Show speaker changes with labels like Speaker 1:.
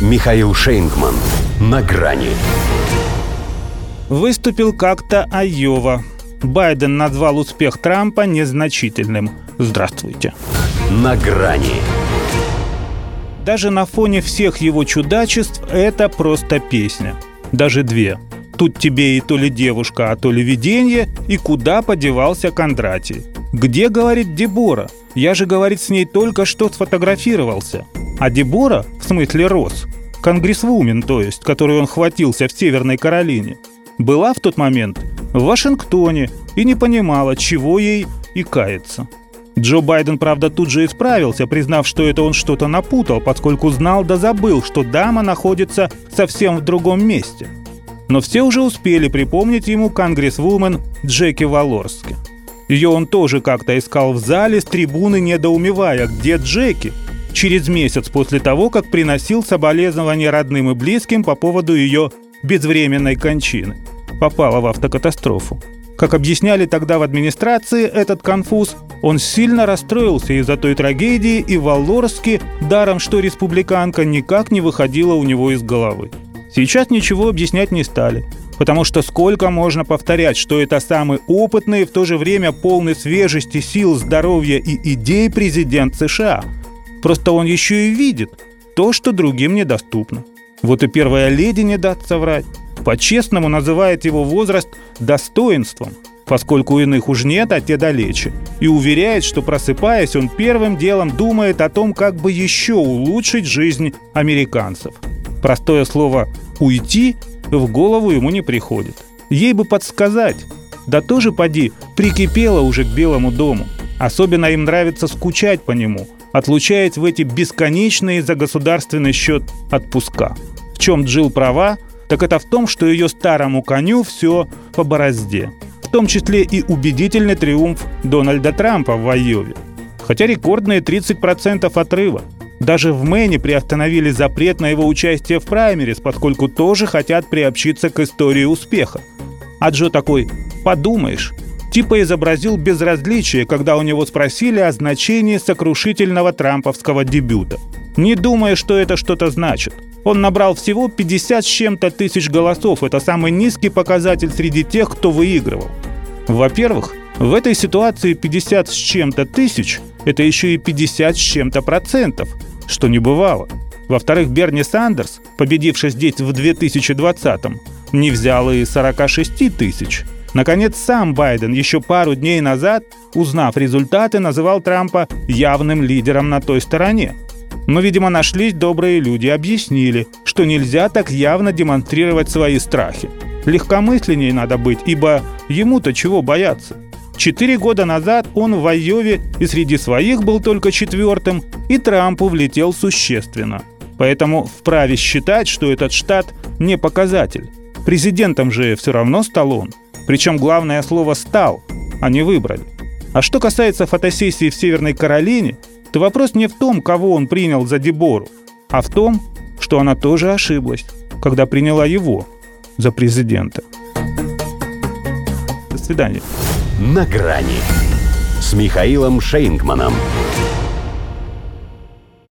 Speaker 1: Михаил Шейнгман. На грани.
Speaker 2: Выступил как-то Айова. Байден назвал успех Трампа незначительным. Здравствуйте.
Speaker 1: На грани.
Speaker 2: Даже на фоне всех его чудачеств это просто песня. Даже две. Тут тебе и то ли девушка, а то ли видение, и куда подевался Кондратий. Где, говорит Дебора? Я же, говорит, с ней только что сфотографировался. А Дебора, в смысле Рос, конгрессвумен, то есть, которую он хватился в Северной Каролине, была в тот момент в Вашингтоне и не понимала, чего ей и кается. Джо Байден, правда, тут же исправился, признав, что это он что-то напутал, поскольку знал да забыл, что дама находится совсем в другом месте – но все уже успели припомнить ему конгрессвумен Джеки Валорски. Ее он тоже как-то искал в зале с трибуны, недоумевая, где Джеки, через месяц после того, как приносил соболезнования родным и близким по поводу ее безвременной кончины. Попала в автокатастрофу. Как объясняли тогда в администрации этот конфуз, он сильно расстроился из-за той трагедии, и Валорски, даром что республиканка, никак не выходила у него из головы. Сейчас ничего объяснять не стали. Потому что сколько можно повторять, что это самый опытный и в то же время полный свежести, сил, здоровья и идей президент США. Просто он еще и видит то, что другим недоступно. Вот и первая леди не даст соврать. По-честному называет его возраст достоинством, поскольку иных уж нет, а те далече. И уверяет, что просыпаясь, он первым делом думает о том, как бы еще улучшить жизнь американцев – Простое слово «уйти» в голову ему не приходит. Ей бы подсказать. Да тоже поди, прикипела уже к Белому дому. Особенно им нравится скучать по нему, отлучаясь в эти бесконечные за государственный счет отпуска. В чем Джил права, так это в том, что ее старому коню все по борозде. В том числе и убедительный триумф Дональда Трампа в Айове. Хотя рекордные 30% отрыва – даже в Мэне приостановили запрет на его участие в праймерис, поскольку тоже хотят приобщиться к истории успеха. А Джо такой «подумаешь», типа изобразил безразличие, когда у него спросили о значении сокрушительного трамповского дебюта. Не думая, что это что-то значит. Он набрал всего 50 с чем-то тысяч голосов. Это самый низкий показатель среди тех, кто выигрывал. Во-первых, в этой ситуации 50 с чем-то тысяч – это еще и 50 с чем-то процентов – что не бывало. Во-вторых, Берни Сандерс, победивший здесь в 2020-м, не взял и 46 тысяч. Наконец, сам Байден еще пару дней назад, узнав результаты, называл Трампа явным лидером на той стороне. Но, видимо, нашлись добрые люди объяснили, что нельзя так явно демонстрировать свои страхи. Легкомысленней надо быть, ибо ему-то чего бояться – Четыре года назад он в Айове и среди своих был только четвертым, и Трампу влетел существенно. Поэтому вправе считать, что этот штат не показатель. Президентом же все равно стал он. Причем главное слово «стал», а не «выбрали». А что касается фотосессии в Северной Каролине, то вопрос не в том, кого он принял за Дебору, а в том, что она тоже ошиблась, когда приняла его за президента. До свидания
Speaker 1: на грани с Михаилом Шейнгманом.